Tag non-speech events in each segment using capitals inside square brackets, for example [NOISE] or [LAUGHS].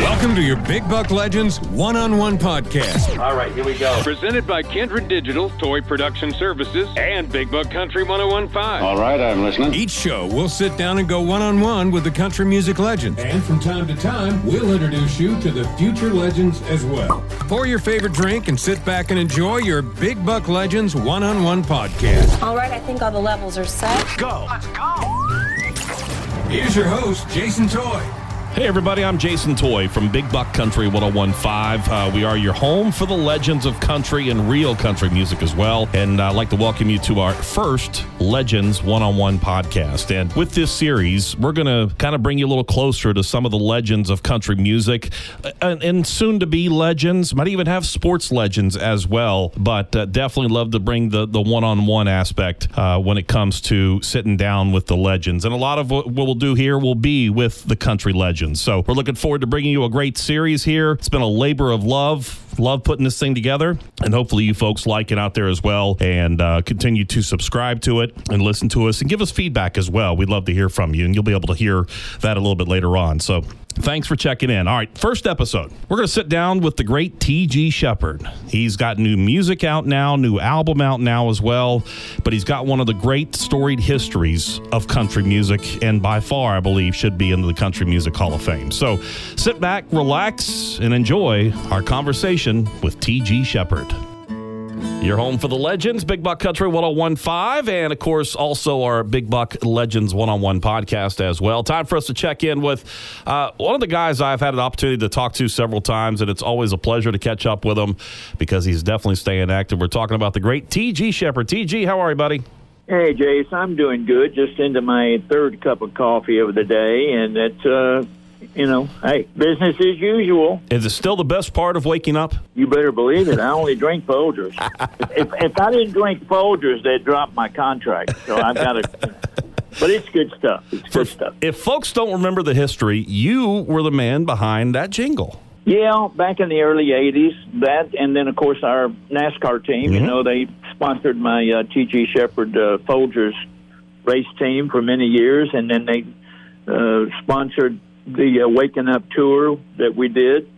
Welcome to your Big Buck Legends one on one podcast. All right, here we go. Presented by Kindred Digital, Toy Production Services, and Big Buck Country 1015. All right, I'm listening. Each show, we'll sit down and go one on one with the country music legends. And from time to time, we'll introduce you to the future legends as well. Pour your favorite drink and sit back and enjoy your Big Buck Legends one on one podcast. All right, I think all the levels are set. Go. Let's go. Here's your host, Jason Toy. Hey, everybody, I'm Jason Toy from Big Buck Country 1015. Uh, we are your home for the legends of country and real country music as well. And I'd like to welcome you to our first Legends one on one podcast. And with this series, we're going to kind of bring you a little closer to some of the legends of country music uh, and, and soon to be legends. Might even have sports legends as well. But uh, definitely love to bring the one on one aspect uh, when it comes to sitting down with the legends. And a lot of what we'll do here will be with the country legends. So we're looking forward to bringing you a great series here. It's been a labor of love. Love putting this thing together, and hopefully you folks like it out there as well, and uh, continue to subscribe to it and listen to us and give us feedback as well. We'd love to hear from you, and you'll be able to hear that a little bit later on. So Thanks for checking in. All right, first episode. We're going to sit down with the great T.G. Sheppard. He's got new music out now, new album out now as well, but he's got one of the great storied histories of country music, and by far, I believe, should be in the Country Music Hall of Fame. So sit back, relax, and enjoy our conversation with T.G. Sheppard. Your home for the legends, Big Buck Country 1015, and of course, also our Big Buck Legends one on one podcast as well. Time for us to check in with uh, one of the guys I've had an opportunity to talk to several times, and it's always a pleasure to catch up with him because he's definitely staying active. We're talking about the great TG Sheppard. TG, how are you, buddy? Hey, Jace, I'm doing good. Just into my third cup of coffee of the day, and it's uh, you know, hey, business as usual. Is it still the best part of waking up? You better believe it. I only drink Folgers. if, if I didn't drink Folgers, they'd drop my contract. So I've got to. But it's good stuff. It's good For, stuff. If folks don't remember the history, you were the man behind that jingle. Yeah, back in the early '80s, that, and then of course our NASCAR team. Mm-hmm. You know, they sponsored my uh, T.G. Sheppard uh, Folgers race team for many years, and then they uh, sponsored the uh, Waking Up tour that we did,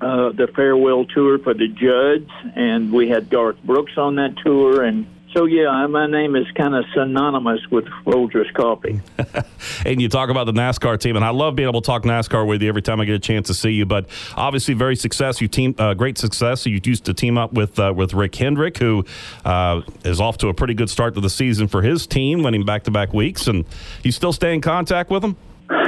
uh, the farewell tour for the Judds, and we had Garth Brooks on that tour, and so yeah, my name is kind of synonymous with Folgers Coffee. [LAUGHS] and you talk about the NASCAR team, and I love being able to talk NASCAR with you every time I get a chance to see you. But obviously, very success. You team uh, great success. You used to team up with uh, with Rick Hendrick, who uh, is off to a pretty good start to the season for his team, winning back to back weeks. And you still stay in contact with him?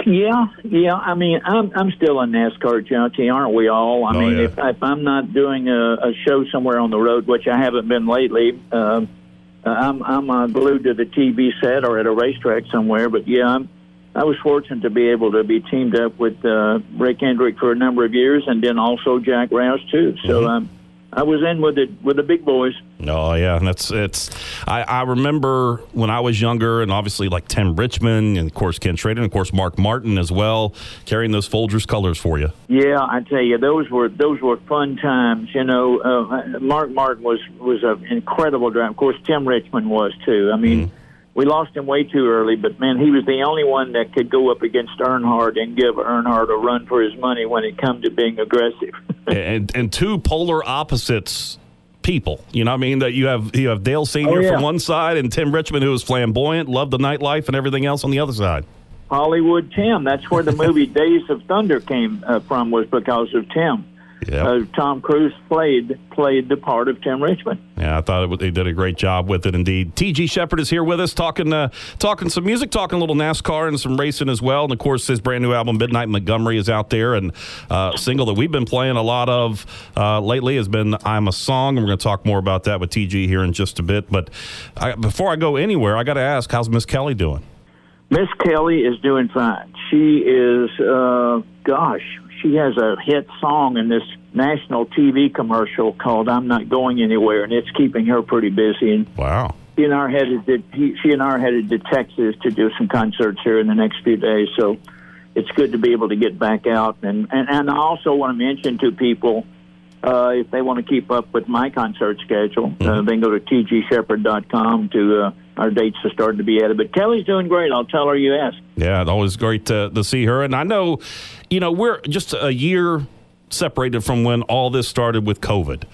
Yeah, yeah. I mean, I'm I'm still a NASCAR junkie, aren't we all? I oh, mean, yeah. if if I'm not doing a, a show somewhere on the road, which I haven't been lately, uh, I'm I'm uh, glued to the TV set or at a racetrack somewhere. But yeah, I'm. I was fortunate to be able to be teamed up with uh, Rick Hendrick for a number of years, and then also Jack Roush too. So Mhm. um, I was in with it with the big boys. Oh yeah, that's it's. I, I remember when I was younger, and obviously like Tim Richmond, and of course Ken Schrader, and of course Mark Martin as well, carrying those Folgers colors for you. Yeah, I tell you, those were those were fun times. You know, uh, Mark Martin was was an incredible driver. Of course, Tim Richmond was too. I mean, we lost him way too early, but man, he was the only one that could go up against Earnhardt and give Earnhardt a run for his money when it come to being aggressive. [LAUGHS] and and two polar opposites people. You know what I mean? That you have you have Dale Senior Oh, yeah. from one side and Tim Richmond who was flamboyant, loved the nightlife and everything else on the other side. Hollywood Tim. That's where the movie [LAUGHS] Days of Thunder came uh, from. Was because of Tim. Yeah. Uh, Tom Cruise played played the part of Tim Richmond. Yeah, I thought it, they did a great job with it. Indeed, T.G. Sheppard is here with us, talking uh, talking some music, talking a little NASCAR and some racing as well. And of course, his brand new album Midnight Montgomery is out there, and uh, single that we've been playing a lot of uh, lately has been "I'm a Song." And we're going to talk more about that with T.G. here in just a bit. But I, before I go anywhere, I got to ask, how's Miss Kelly doing? Miss Kelly is doing fine. She is, uh, gosh, she has a hit song in this national TV commercial called "I'm Not Going Anywhere," and it's keeping her pretty busy. And Wow. she and I are headed to he, she and I are headed to Texas to do some concerts here in the next few days. So it's good to be able to get back out. And and, and I also want to mention to people. Uh, if they want to keep up with my concert schedule, uh, they can go to tgsheppard.com to uh, our dates are starting to be added. But Kelly's doing great. I'll tell her you asked. Yeah, it's always great to, to see her. And I know, you know, we're just a year separated from when all this started with COVID.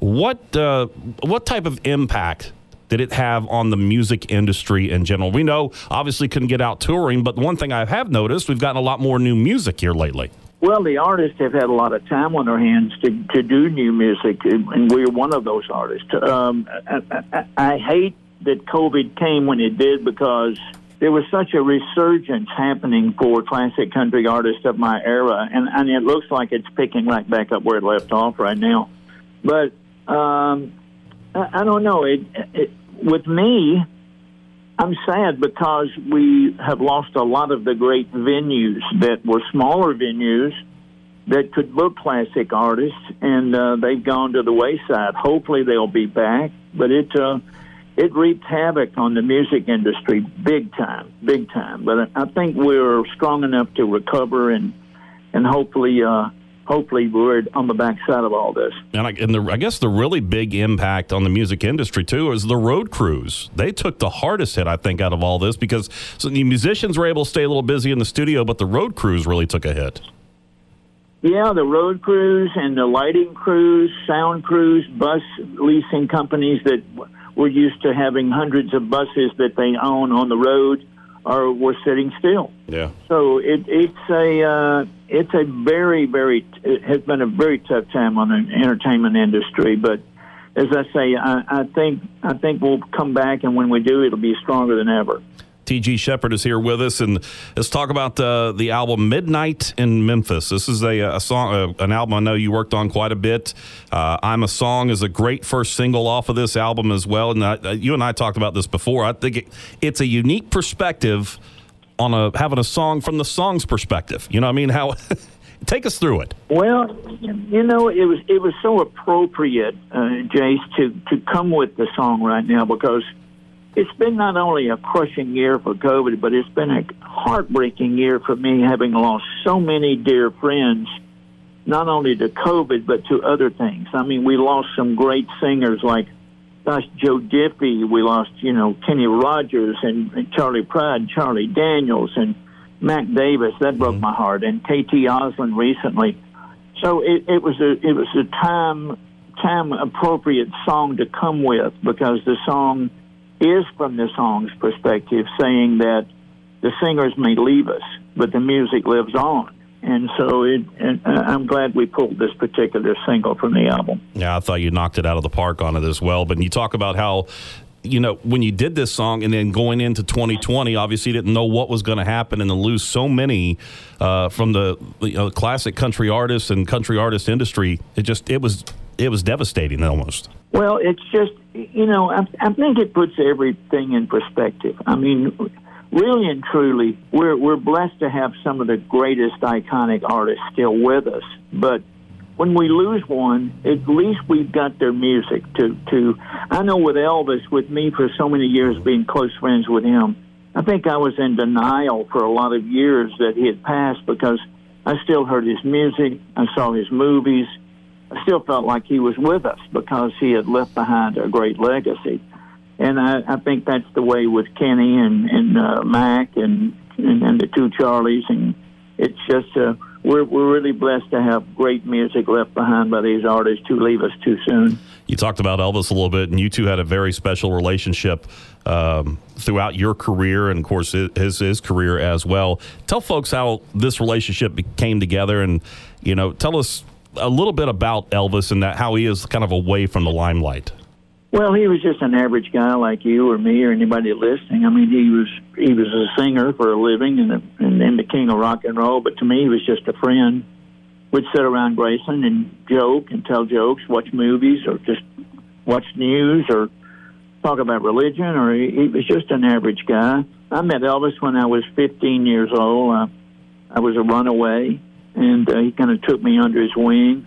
What uh, what type of impact did it have on the music industry in general? We know obviously couldn't get out touring, but one thing I have noticed, we've gotten a lot more new music here lately. Well, the artists have had a lot of time on their hands to, to do new music, and we're one of those artists. Um, I, I, I hate that COVID came when it did because there was such a resurgence happening for classic country artists of my era, and, and it looks like it's picking right back up where it left off right now. But um, I, I don't know. It, it with me, I'm sad because we have lost a lot of the great venues that were smaller venues that could book classic artists, and uh, they've gone to the wayside. Hopefully, they'll be back, but it uh, it reaped havoc on the music industry big time, big time. But I think we're strong enough to recover and and hopefully uh, hopefully we're on the backside of all this. And, I, and the, I guess the really big impact on the music industry too is the road crews. They took the hardest hit, I think, out of all this because so the musicians were able to stay a little busy in the studio, but the road crews really took a hit. Yeah, the road crews and the lighting crews, sound crews, bus leasing companies that were used to having hundreds of buses that they own on the road are were sitting still. Yeah. So it, it's a uh, it's a very very it has been a very tough time on the entertainment industry, but as I say, I, I think I think we'll come back, and when we do, it'll be stronger than ever. T.G. Sheppard is here with us, and let's talk about uh, the album "Midnight in Memphis." This is a, a song, uh, an album I know you worked on quite a bit. Uh, "I'm a Song" is a great first single off of this album as well, and I, you and I talked about this before. I think it, it's a unique perspective on a having a song from the song's perspective. You know, what I mean, how [LAUGHS] take us through it. Well, you know, it was it was so appropriate, uh, Jace, to to come with the song right now because it's been not only a crushing year for COVID, but it's been a heartbreaking year for me, having lost so many dear friends, not only to COVID but to other things. I mean, we lost some great singers like, gosh, Joe Diffie. We lost, you know, Kenny Rogers and, and Charley Pride, Charlie Daniels, and Mac Davis. That broke mm-hmm. my heart. And KT Oslin recently. So it, it was a it was a time time appropriate song to come with because the song is from the song's perspective, saying that the singers may leave us, but the music lives on. And so it, and uh, I'm glad we pulled this particular single from the album. Yeah, I thought you knocked it out of the park on it as well. But you talk about how you know, when you did this song and then going into 2020, obviously you didn't know what was going to happen and to lose so many uh, from the you know, classic country artists and country artist industry, it just it was it was devastating almost. Well, it's just you know I, I think it puts everything in perspective. I mean, really and truly, we're we're blessed to have some of the greatest iconic artists still with us. But when we lose one, at least we've got their music to to. I know with Elvis, with me for so many years being close friends with him, I think I was in denial for a lot of years that he had passed because I still heard his music, I saw his movies I still felt like he was with us because he had left behind a great legacy. And I, I think that's the way with Kenny and, and uh, Mac and, and, and the two Charlies. And it's just, uh, we're, we're really blessed to have great music left behind by these artists who leave us too soon. You talked about Elvis a little bit, and you two had a very special relationship um, throughout your career, and of course his his career as well. Tell folks how this relationship came together, and you know, tell us a little bit about Elvis and that how he is kind of away from the limelight. Well, he was just an average guy like you or me or anybody listening. I mean, he was he was a singer for a living and, a, and then the king of rock and roll. But to me, he was just a friend. We'd sit around Graceland and joke and tell jokes, watch movies, or just watch news, or talk about religion. Or he, he was just an average guy. I met Elvis when I was 15 years old. Uh, I was a runaway and uh, he kind of took me under his wing.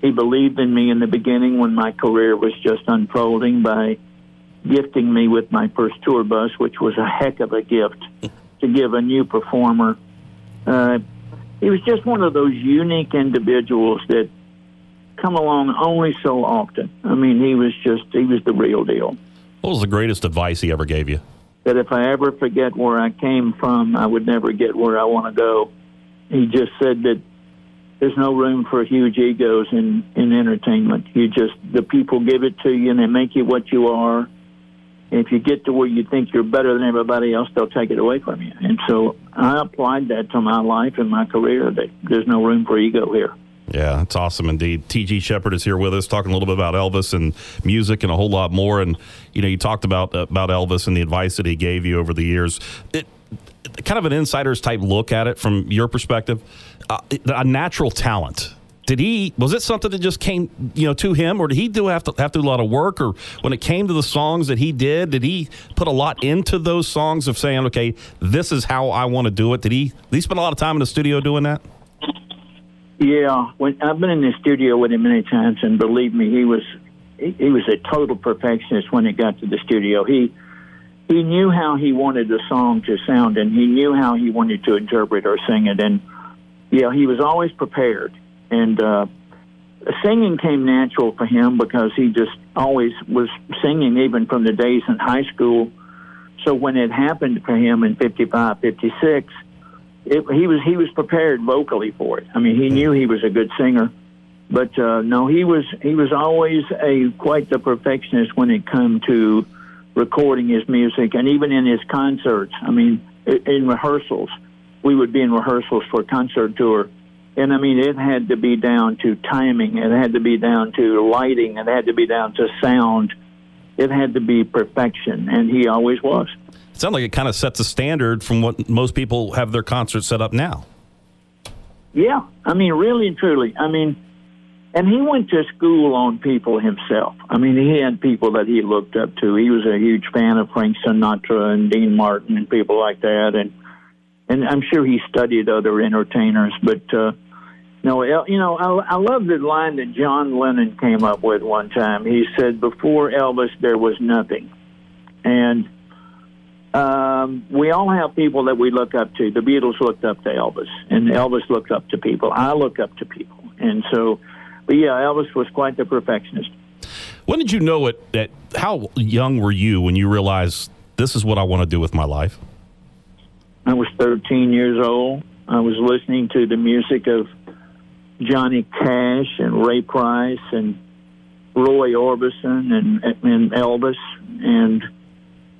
He believed in me in the beginning when my career was just unfolding by gifting me with my first tour bus, which was a heck of a gift [LAUGHS] to give a new performer. Uh, he was just one of those unique individuals that come along only so often. I mean, he was just, he was the real deal. What was the greatest advice he ever gave you? That if I ever forget where I came from, I would never get where I want to go. He just said that there's no room for huge egos in in entertainment. You just the people give it to you and they make you what you are. If you get to where you think you're better than everybody else, they'll take it away from you. And so I applied that to my life and my career. That there's no room for ego here. Yeah, it's awesome indeed. T.G. Sheppard is here with us, talking a little bit about Elvis and music and a whole lot more. And you know, you talked about about Elvis and the advice that he gave you over the years. It, kind of an insider's type look at it from your perspective. Uh, a natural talent. Did he? Was it something that just came, you know, to him, or did he do have to have to do a lot of work? Or when it came to the songs that he did, did he put a lot into those songs of saying, "Okay, this is how I want to do it"? Did he? Did he spend a lot of time in the studio doing that? Yeah, when I've been in the studio with him many times, and believe me, he was he, he was a total perfectionist when it got to the studio. He he knew how he wanted the song to sound, and he knew how he wanted to interpret or sing it, and yeah, he was always prepared. And uh, singing came natural for him because he just always was singing, even from the days in high school. So when it happened for him in '55, '56 it, he was he was prepared vocally for it. I mean, he knew he was a good singer, but uh, no, he was he was always a quite the perfectionist when it come to recording his music, and even in his concerts. I mean, in rehearsals, we would be in rehearsals for a concert tour, and I mean, it had to be down to timing, it had to be down to lighting, it had to be down to sound, it had to be perfection, and he always was. It sounds like it kind of sets a standard from what most people have their concerts set up now. Yeah, I mean, really and truly. I mean, and he went to school on people himself. I mean, he had people that he looked up to. He was a huge fan of Frank Sinatra and Dean Martin and people like that, and and I'm sure he studied other entertainers. But uh, no, you know, I, I love the line that John Lennon came up with one time. He said, "Before Elvis, there was nothing," and um, we all have people that we look up to. The Beatles looked up to Elvis, and Elvis looked up to people. I look up to people, and so, but yeah, Elvis was quite the perfectionist. When did you know it? That how young were you when you realized this is what I want to do with my life? I was 13 years old. I was listening to the music of Johnny Cash and Ray Price and Roy Orbison and, and Elvis, and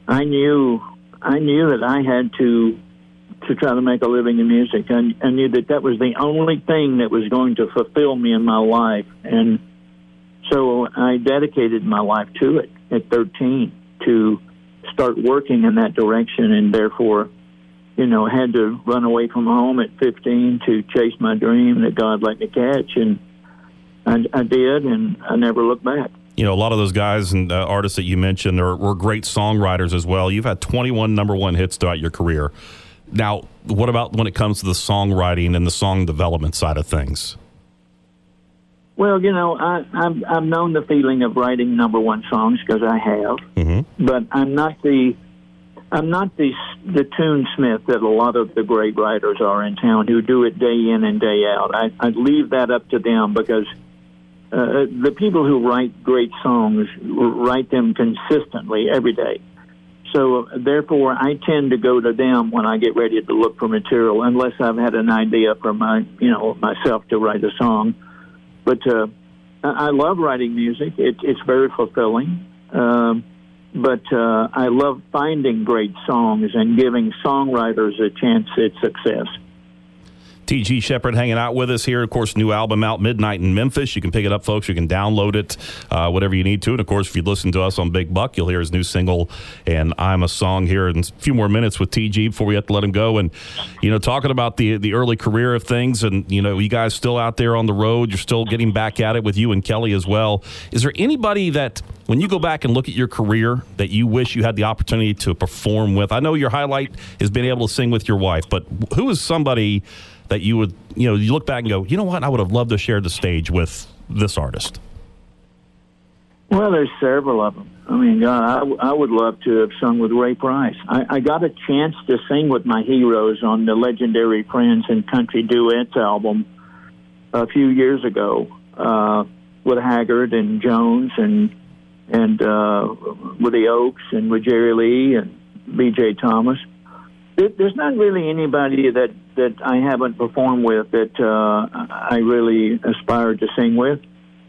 I knew I knew that I had to to try to make a living in music. I, I knew that that was the only thing that was going to fulfill me in my life, and so I dedicated my life to it at 13 to start working in that direction, and therefore, you know, had to run away from home at 15 to chase my dream that God let me catch, and I, I did, and I never looked back you know, a lot of those guys and uh, artists that you mentioned are, were great songwriters as well. You've had 21 number one hits throughout your career. Now, what about when it comes to the songwriting and the song development side of things? Well, you know, I, I've, I've known the feeling of writing number one songs because I have, mm-hmm. but I'm not the I'm not the the tunesmith that a lot of the great writers are in town who do it day in and day out. I, I leave that up to them because uh, the people who write great songs write them consistently every day. So therefore, I tend to go to them when I get ready to look for material, unless I've had an idea for my, you know, myself to write a song. But uh, I love writing music; it, it's very fulfilling. Um, but uh, I love finding great songs and giving songwriters a chance at success. TG Sheppard hanging out with us here. Of course, new album out midnight in Memphis. You can pick it up, folks. You can download it, uh, whatever you need to. And of course, if you listen to us on Big Buck, you'll hear his new single and I'm a song here in a few more minutes with TG before we have to let him go. And you know, talking about the the early career of things, and you know, you guys still out there on the road. You're still getting back at it with you and Kelly as well. Is there anybody that when you go back and look at your career that you wish you had the opportunity to perform with? I know your highlight is being able to sing with your wife, but who is somebody? That you would, you know, you look back and go, you know what, I would have loved to share the stage with this artist? Well, there's several of them. I mean, God, I, I would love to have sung with Ray Price. I, I got a chance to sing with my heroes on the legendary Friends and Country Duets album a few years ago uh, with Haggard and Jones and and uh, with the Oaks and with Jerry Lee and B.J. Thomas. There- There's not really anybody that that I haven't performed with that uh, I really aspired to sing with.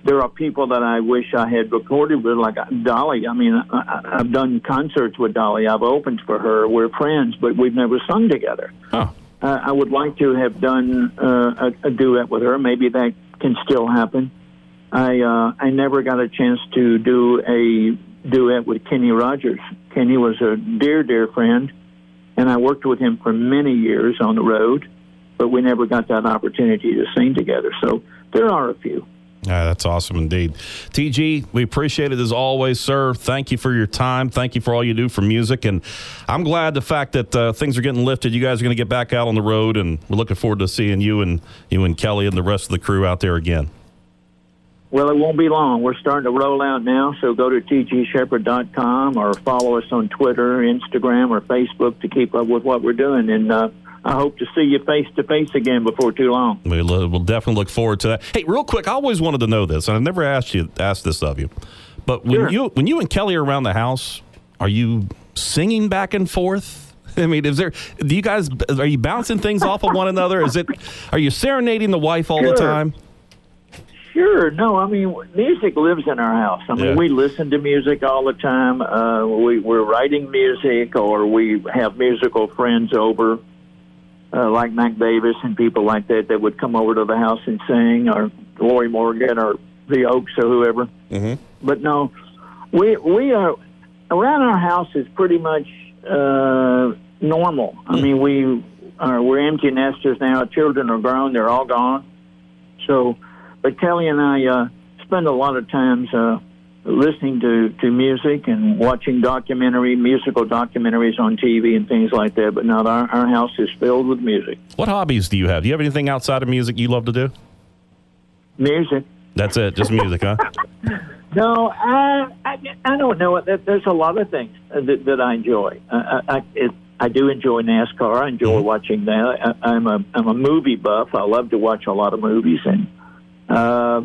There are people that I wish I had recorded with, like Dolly. I mean, I, I've done concerts with Dolly. I've opened for her. We're friends, but we've never sung together. Huh. Uh, I would like to have done uh, a, a duet with her. Maybe that can still happen. I uh, I never got a chance to do a duet with Kenny Rogers. Kenny was a dear, dear friend, and I worked with him for many years on the road, but we never got that opportunity to sing together. So there are a few. Yeah, that's awesome indeed. TG, we appreciate it as always, sir. Thank you for your time. Thank you for all you do for music. And I'm glad the fact that uh, things are getting lifted. You guys are going to get back out on the road, and we're looking forward to seeing you and you and Kelly and the rest of the crew out there again. Well, it won't be long. We're starting to roll out now, so go to tgsheppard.com or follow us on Twitter, Instagram, or Facebook to keep up with what we're doing. And uh, I hope to see you face to face again before too long. We lo- We'll definitely look forward to that. Hey, real quick, I always wanted to know this, and I've never asked you asked this of you. But when Sure. you when you and Kelly are around the house, are you singing back and forth? I mean, is there? Do you guys are you bouncing things off of one another? Is it? Are you serenading the wife all the time? Sure. No, I mean, music lives in our house. I mean, Yeah. we listen to music all the time. Uh, we, we're writing music, or we have musical friends over, uh, like Mac Davis and people like that, that would come over to the house and sing, or Lorrie Morgan, or the Oaks, or whoever. Mm-hmm. But no, we we are around our house is pretty much uh, normal. I mean, we are we're empty nesters now. Children are grown; they're all gone. So, but Kelly and I uh, spend a lot of times uh, listening to to music and watching documentary musical documentaries on TV and things like that. But now our our house is filled with music. What hobbies do you have? Do you have anything outside of music you love to do? Music. That's it, just music, huh? [LAUGHS] No, I, I, I don't know. There's a lot of things that, that I enjoy. I, I, I- it, I do enjoy NASCAR. I enjoy watching that. I, I'm a I'm a movie buff. I love to watch a lot of movies, and uh,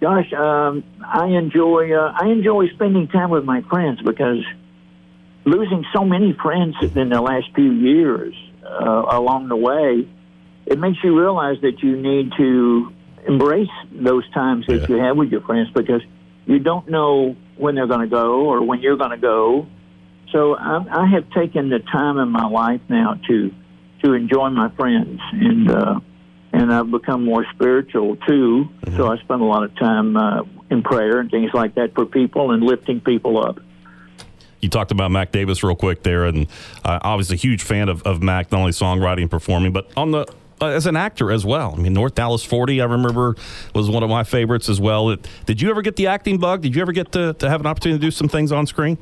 gosh, um, I enjoy uh, I enjoy spending time with my friends because losing so many friends in the last few years uh, along the way, it makes you realize that you need to embrace those times that Yeah. you have with your friends because you don't know when they're going to go or when you're going to go. So I, I have taken the time in my life now to to enjoy my friends and uh, and I've become more spiritual too. So I spend a lot of time uh, in prayer and things like that for people and lifting people up. You talked about Mac Davis real quick there, and uh, I was a huge fan of, of Mac, not only songwriting and performing, but on the uh, as an actor as well. I mean, North Dallas 40, I remember, was one of my favorites as well. It, did you ever get the acting bug? Did you ever get to, to have an opportunity to do some things on screen?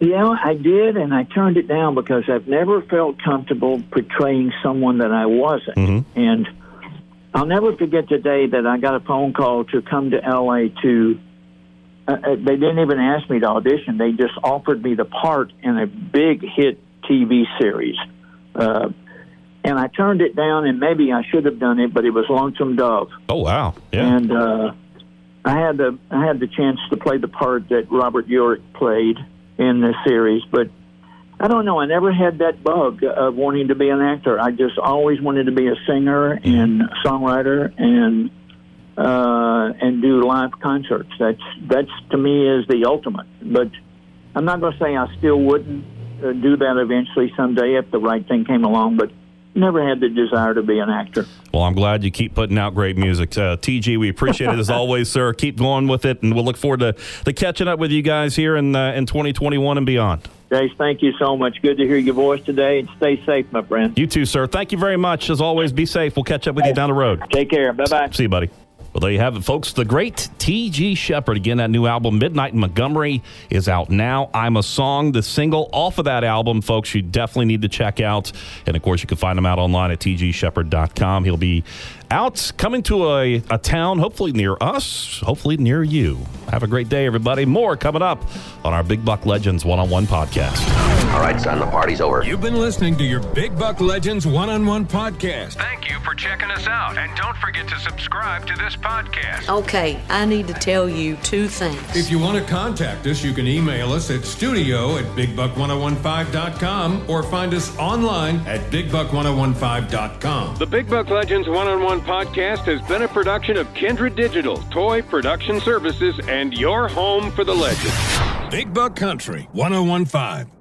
Yeah, I did, and I turned it down because I've never felt comfortable portraying someone that I wasn't. And I'll never forget the day that I got a phone call to come to LA to. Uh, uh, they didn't even ask me to audition. They just offered me the part in a big hit TV series. Uh, and I turned it down, and maybe I should have done it, but it was Lonesome Dove Oh, wow. Yeah. and uh, I had the I had the chance to play the part that Robert Urich played in the series, but I don't know. I never had that bug of wanting to be an actor. I just always wanted to be a singer and songwriter and uh, and do live concerts. That's that's to me is the ultimate. But I'm not going to say I still wouldn't uh, do that eventually someday if the right thing came along, but never had the desire to be an actor. well, I'm glad you keep putting out great music. Uh, TG, we appreciate it as [LAUGHS] always, sir. Keep going with it, and we'll look forward to, to catching up with you guys here in, uh, in 2021 and beyond. Jace, thank you so much. Good to hear your voice today, and stay safe, my friend. You too, sir. Thank you very much. As always, be safe. We'll catch up with you down the road. Take care. Bye bye. See you, buddy. Well, there you have it, folks. The great T.G. Sheppard. Again, that new album, Midnight in Montgomery, is out now. I'm a Song, the single off of that album, folks, you definitely need to check out. And of course, you can find him out online at tgsheppard.com. He'll be out coming to a, a town, hopefully near us, hopefully near you. Have a great day, everybody. More coming up on our Big Buck Legends one on one podcast. All right, son, the party's over. You've been listening to your Big Buck Legends one on one podcast. Thank you for checking us out. And don't forget to subscribe to this podcast. Okay, I need to tell you two things. If you want to contact us, you can email us at studio at bigbuck1015.com or find us online at bigbuck1015.com. The Big Buck Legends One on One podcast has been a production of Kindred Digital, Toy Production Services, and your home for the legends. Big Buck Country 1015.